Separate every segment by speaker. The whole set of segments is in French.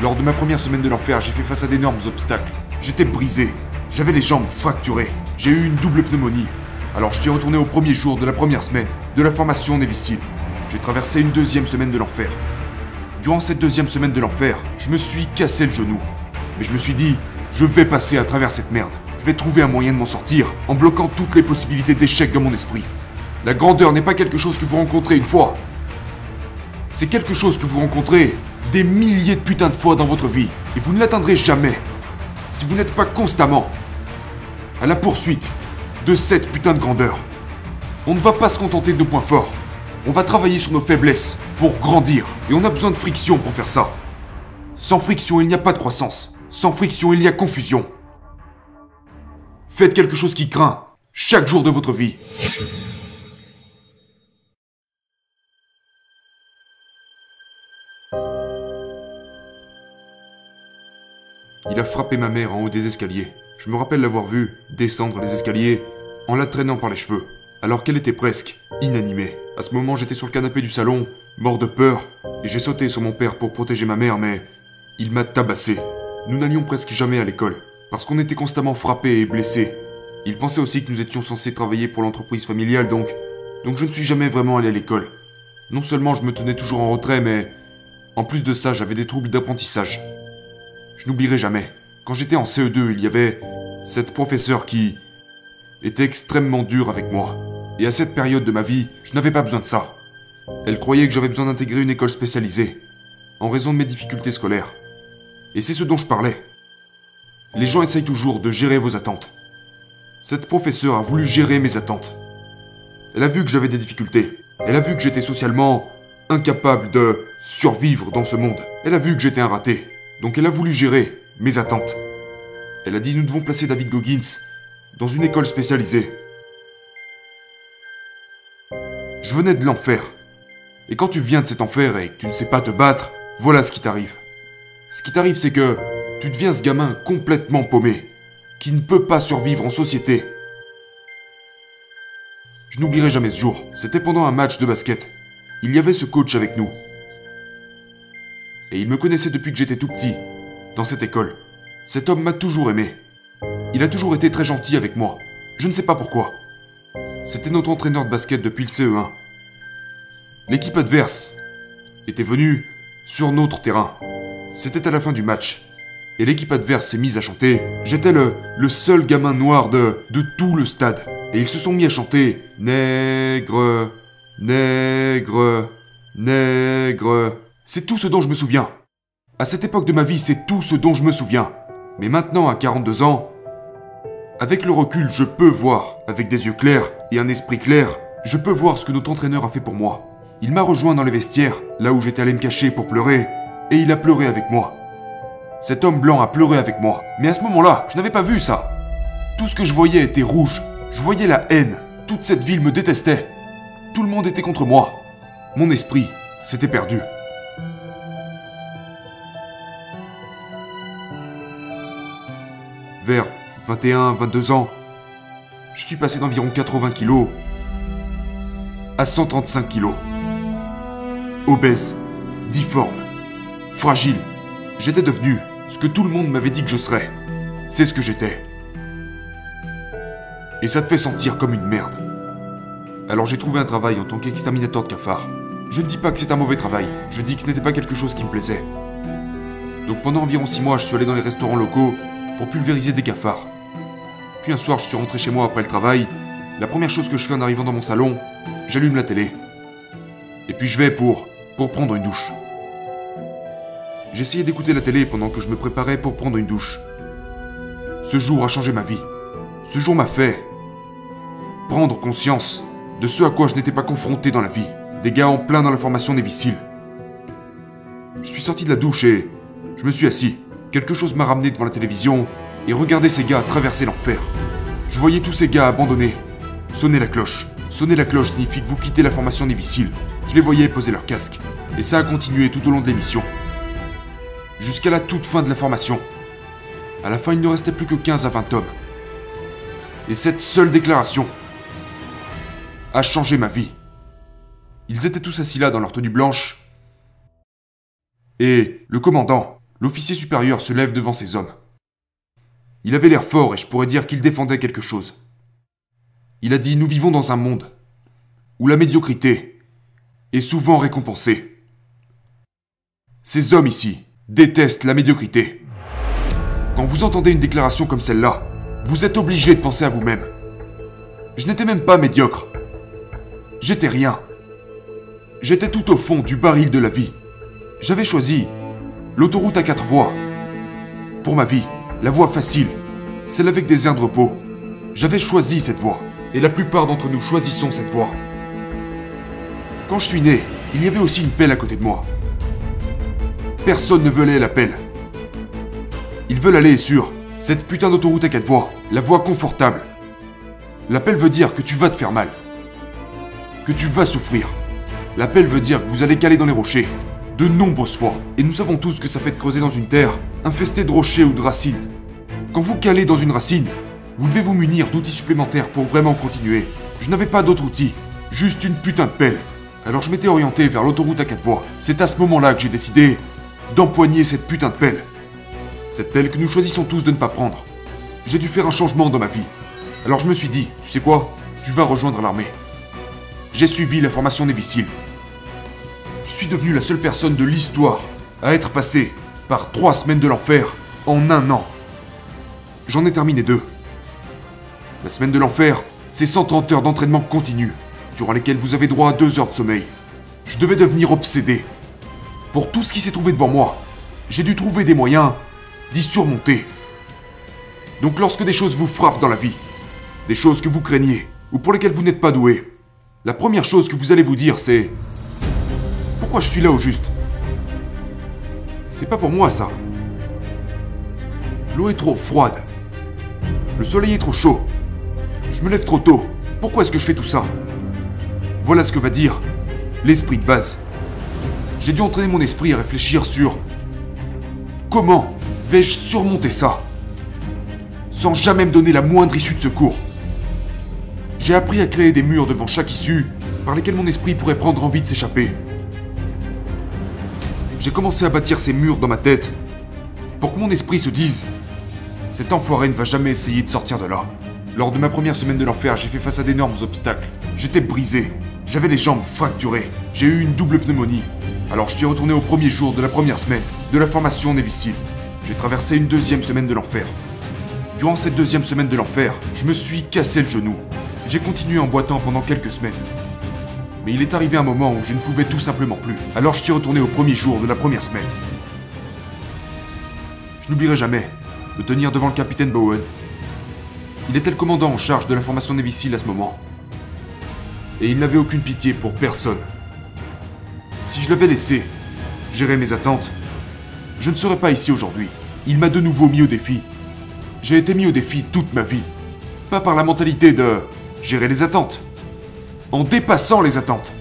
Speaker 1: Lors de ma première semaine de l'enfer, j'ai fait face à d'énormes obstacles. J'étais brisé. J'avais les jambes fracturées. J'ai eu une double pneumonie. Alors je suis retourné au premier jour de la première semaine de la formation Navy J'ai traversé une deuxième semaine de l'enfer. Durant cette deuxième semaine de l'enfer, je me suis cassé le genou. Mais je me suis dit, je vais passer à travers cette merde. Je vais trouver un moyen de m'en sortir en bloquant toutes les possibilités d'échec dans mon esprit. La grandeur n'est pas quelque chose que vous rencontrez une fois. C'est quelque chose que vous rencontrez des milliers de putains de fois dans votre vie. Et vous ne l'atteindrez jamais si vous n'êtes pas constamment à la poursuite de cette putain de grandeur. On ne va pas se contenter de nos points forts. On va travailler sur nos faiblesses pour grandir. Et on a besoin de friction pour faire ça. Sans friction, il n'y a pas de croissance. Sans friction, il y a confusion. Faites quelque chose qui craint chaque jour de votre vie. Il a frappé ma mère en haut des escaliers. Je me rappelle l'avoir vue descendre les escaliers en la traînant par les cheveux, alors qu'elle était presque inanimée. À ce moment, j'étais sur le canapé du salon, mort de peur, et j'ai sauté sur mon père pour protéger ma mère, mais il m'a tabassé. Nous n'allions presque jamais à l'école, parce qu'on était constamment frappés et blessés. Il pensait aussi que nous étions censés travailler pour l'entreprise familiale, donc, donc je ne suis jamais vraiment allé à l'école. Non seulement je me tenais toujours en retrait, mais en plus de ça, j'avais des troubles d'apprentissage. N'oublierai jamais. Quand j'étais en CE2, il y avait cette professeure qui était extrêmement dure avec moi. Et à cette période de ma vie, je n'avais pas besoin de ça. Elle croyait que j'avais besoin d'intégrer une école spécialisée, en raison de mes difficultés scolaires. Et c'est ce dont je parlais. Les gens essayent toujours de gérer vos attentes. Cette professeure a voulu gérer mes attentes. Elle a vu que j'avais des difficultés. Elle a vu que j'étais socialement incapable de survivre dans ce monde. Elle a vu que j'étais un raté. Donc elle a voulu gérer mes attentes. Elle a dit nous devons placer David Goggins dans une école spécialisée. Je venais de l'enfer. Et quand tu viens de cet enfer et que tu ne sais pas te battre, voilà ce qui t'arrive. Ce qui t'arrive, c'est que tu deviens ce gamin complètement paumé, qui ne peut pas survivre en société. Je n'oublierai jamais ce jour. C'était pendant un match de basket. Il y avait ce coach avec nous. Et il me connaissait depuis que j'étais tout petit, dans cette école. Cet homme m'a toujours aimé. Il a toujours été très gentil avec moi. Je ne sais pas pourquoi. C'était notre entraîneur de basket depuis le CE1. L'équipe adverse était venue sur notre terrain. C'était à la fin du match. Et l'équipe adverse s'est mise à chanter. J'étais le, seul gamin noir de, de tout le stade. Et ils se sont mis à chanter Nègre, nègre, nègre. C'est tout ce dont je me souviens. À cette époque de ma vie, c'est tout ce dont je me souviens. Mais maintenant, à 42 ans, avec le recul, je peux voir, avec des yeux clairs et un esprit clair, je peux voir ce que notre entraîneur a fait pour moi. Il m'a rejoint dans les vestiaires, là où j'étais allé me cacher pour pleurer, et il a pleuré avec moi. Cet homme blanc a pleuré avec moi, mais à ce moment-là, je n'avais pas vu ça. Tout ce que je voyais était rouge. Je voyais la haine. Toute cette ville me détestait. Tout le monde était contre moi. Mon esprit s'était perdu. Vers 21, 22 ans, je suis passé d'environ 80 kilos à 135 kilos. Obèse, difforme, fragile, j'étais devenu ce que tout le monde m'avait dit que je serais. C'est ce que j'étais. Et ça te fait sentir comme une merde. Alors j'ai trouvé un travail en tant qu'exterminateur de cafards. Je ne dis pas que c'est un mauvais travail, je dis que ce n'était pas quelque chose qui me plaisait. Donc pendant environ 6 mois, je suis allé dans les restaurants locaux pour pulvériser des cafards. Puis un soir, je suis rentré chez moi après le travail. La première chose que je fais en arrivant dans mon salon, j'allume la télé. Et puis je vais pour pour prendre une douche. J'essayais d'écouter la télé pendant que je me préparais pour prendre une douche. Ce jour a changé ma vie. Ce jour m'a fait prendre conscience de ce à quoi je n'étais pas confronté dans la vie. Des gars en plein dans la formation des Je suis sorti de la douche et je me suis assis. Quelque chose m'a ramené devant la télévision et regardé ces gars traverser l'enfer. Je voyais tous ces gars abandonnés. Sonner la cloche. Sonner la cloche signifie que vous quittez la formation des Je les voyais poser leur casque. Et ça a continué tout au long de l'émission. Jusqu'à la toute fin de la formation. À la fin, il ne restait plus que 15 à 20 hommes. Et cette seule déclaration a changé ma vie. Ils étaient tous assis là dans leur tenue blanche. Et le commandant, l'officier supérieur se lève devant ses hommes. Il avait l'air fort et je pourrais dire qu'il défendait quelque chose. Il a dit Nous vivons dans un monde où la médiocrité est souvent récompensée. Ces hommes ici détestent la médiocrité. Quand vous entendez une déclaration comme celle-là, vous êtes obligé de penser à vous-même. Je n'étais même pas médiocre. J'étais rien. J'étais tout au fond du baril de la vie. J'avais choisi l'autoroute à quatre voies. Pour ma vie, la voie facile, celle avec des airs de repos. J'avais choisi cette voie, et la plupart d'entre nous choisissons cette voie. Quand je suis né, il y avait aussi une pelle à côté de moi. Personne ne veut aller à la pelle. Ils veulent aller sur cette putain d'autoroute à quatre voies, la voie confortable. L'appel veut dire que tu vas te faire mal. Que tu vas souffrir. L'appel veut dire que vous allez caler dans les rochers. De nombreuses fois. Et nous savons tous que ça fait creuser dans une terre infestée de rochers ou de racines. Quand vous calez dans une racine, vous devez vous munir d'outils supplémentaires pour vraiment continuer. Je n'avais pas d'autre outil, juste une putain de pelle. Alors je m'étais orienté vers l'autoroute à quatre voies. C'est à ce moment-là que j'ai décidé d'empoigner cette putain de pelle. Cette pelle que nous choisissons tous de ne pas prendre. J'ai dû faire un changement dans ma vie. Alors je me suis dit, tu sais quoi? Tu vas rejoindre l'armée. J'ai suivi la formation Névicile. Je suis devenu la seule personne de l'histoire à être passé par trois semaines de l'enfer en un an. J'en ai terminé deux. La semaine de l'enfer, c'est 130 heures d'entraînement continu, durant lesquelles vous avez droit à deux heures de sommeil. Je devais devenir obsédé. Pour tout ce qui s'est trouvé devant moi, j'ai dû trouver des moyens d'y surmonter. Donc lorsque des choses vous frappent dans la vie, des choses que vous craignez ou pour lesquelles vous n'êtes pas doué, la première chose que vous allez vous dire c'est pourquoi je suis là au juste C'est pas pour moi ça. L'eau est trop froide. Le soleil est trop chaud. Je me lève trop tôt. Pourquoi est-ce que je fais tout ça Voilà ce que va dire l'esprit de base. J'ai dû entraîner mon esprit à réfléchir sur comment vais-je surmonter ça sans jamais me donner la moindre issue de secours. J'ai appris à créer des murs devant chaque issue par lesquels mon esprit pourrait prendre envie de s'échapper. J'ai commencé à bâtir ces murs dans ma tête pour que mon esprit se dise Cet enfoiré ne va jamais essayer de sortir de là. Lors de ma première semaine de l'enfer, j'ai fait face à d'énormes obstacles. J'étais brisé. J'avais les jambes fracturées. J'ai eu une double pneumonie. Alors je suis retourné au premier jour de la première semaine de la formation Névicile. J'ai traversé une deuxième semaine de l'enfer. Durant cette deuxième semaine de l'enfer, je me suis cassé le genou. J'ai continué en boitant pendant quelques semaines. Mais il est arrivé un moment où je ne pouvais tout simplement plus. Alors je suis retourné au premier jour de la première semaine. Je n'oublierai jamais de tenir devant le capitaine Bowen. Il était le commandant en charge de l'information Névicile à ce moment. Et il n'avait aucune pitié pour personne. Si je l'avais laissé gérer mes attentes, je ne serais pas ici aujourd'hui. Il m'a de nouveau mis au défi j'ai été mis au défi toute ma vie. Pas par la mentalité de gérer les attentes. En dépassant les attentes.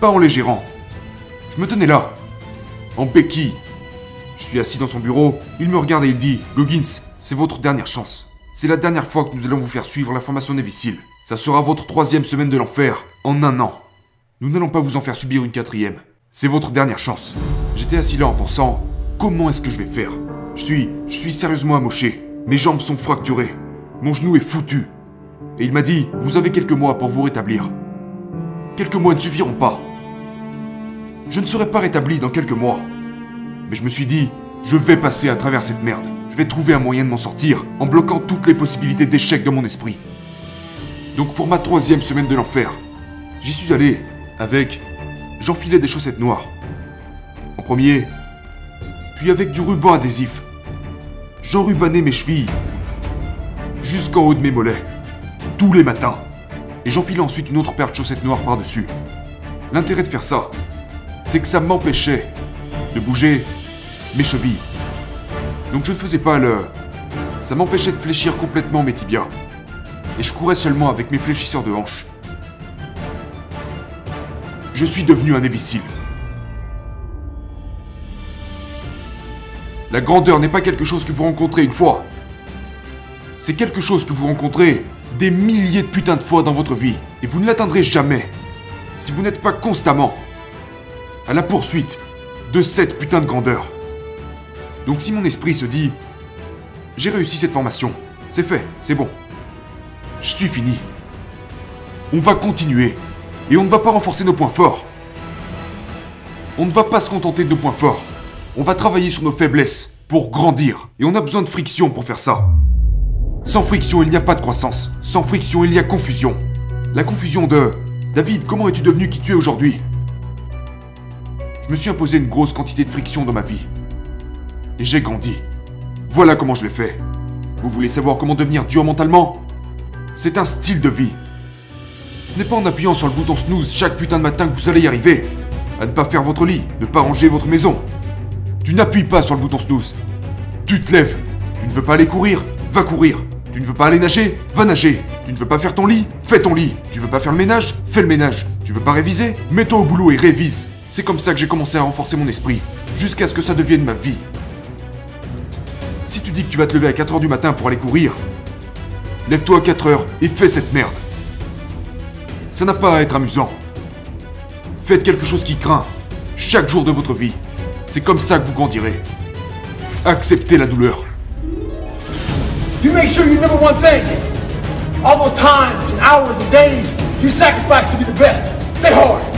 Speaker 1: Pas en les gérant. Je me tenais là. En béquille. Je suis assis dans son bureau. Il me regarde et il dit Goggins, c'est votre dernière chance. C'est la dernière fois que nous allons vous faire suivre la formation Névicile. Ça sera votre troisième semaine de l'enfer, en un an. Nous n'allons pas vous en faire subir une quatrième. C'est votre dernière chance. J'étais assis là en pensant Comment est-ce que je vais faire? Je suis. Je suis sérieusement amoché. Mes jambes sont fracturées. Mon genou est foutu. Et il m'a dit, vous avez quelques mois pour vous rétablir. Quelques mois ne suffiront pas. Je ne serai pas rétabli dans quelques mois. Mais je me suis dit, je vais passer à travers cette merde. Je vais trouver un moyen de m'en sortir en bloquant toutes les possibilités d'échec dans mon esprit. Donc pour ma troisième semaine de l'enfer, j'y suis allé avec... J'enfilais des chaussettes noires. En premier, puis avec du ruban adhésif j'enrubanais mes chevilles jusqu'en haut de mes mollets, tous les matins, et j'enfilais ensuite une autre paire de chaussettes noires par-dessus. L'intérêt de faire ça, c'est que ça m'empêchait de bouger mes chevilles. Donc je ne faisais pas le... Ça m'empêchait de fléchir complètement mes tibias. Et je courais seulement avec mes fléchisseurs de hanches. Je suis devenu un imbécile. La grandeur n'est pas quelque chose que vous rencontrez une fois. C'est quelque chose que vous rencontrez des milliers de putains de fois dans votre vie. Et vous ne l'atteindrez jamais si vous n'êtes pas constamment à la poursuite de cette putain de grandeur. Donc si mon esprit se dit J'ai réussi cette formation, c'est fait, c'est bon. Je suis fini. On va continuer. Et on ne va pas renforcer nos points forts. On ne va pas se contenter de nos points forts. On va travailler sur nos faiblesses pour grandir. Et on a besoin de friction pour faire ça. Sans friction, il n'y a pas de croissance. Sans friction, il y a confusion. La confusion de David, comment es-tu devenu qui tu es aujourd'hui? Je me suis imposé une grosse quantité de friction dans ma vie. Et j'ai grandi. Voilà comment je l'ai fait. Vous voulez savoir comment devenir dur mentalement? C'est un style de vie. Ce n'est pas en appuyant sur le bouton snooze chaque putain de matin que vous allez y arriver. À ne pas faire votre lit, ne pas ranger votre maison. Tu n'appuies pas sur le bouton snooze. Tu te lèves. Tu ne veux pas aller courir, va courir. Tu ne veux pas aller nager, va nager. Tu ne veux pas faire ton lit, fais ton lit. Tu veux pas faire le ménage, fais le ménage. Tu veux pas réviser, mets-toi au boulot et révise. C'est comme ça que j'ai commencé à renforcer mon esprit, jusqu'à ce que ça devienne ma vie. Si tu dis que tu vas te lever à 4h du matin pour aller courir, lève-toi à 4h et fais cette merde. Ça n'a pas à être amusant. Faites quelque chose qui craint, chaque jour de votre vie. C'est comme ça que vous grandirez. Acceptez la douleur.
Speaker 2: You make sure you remember one thing. All those times and hours and days you sacrificed to be the best. Stay hard.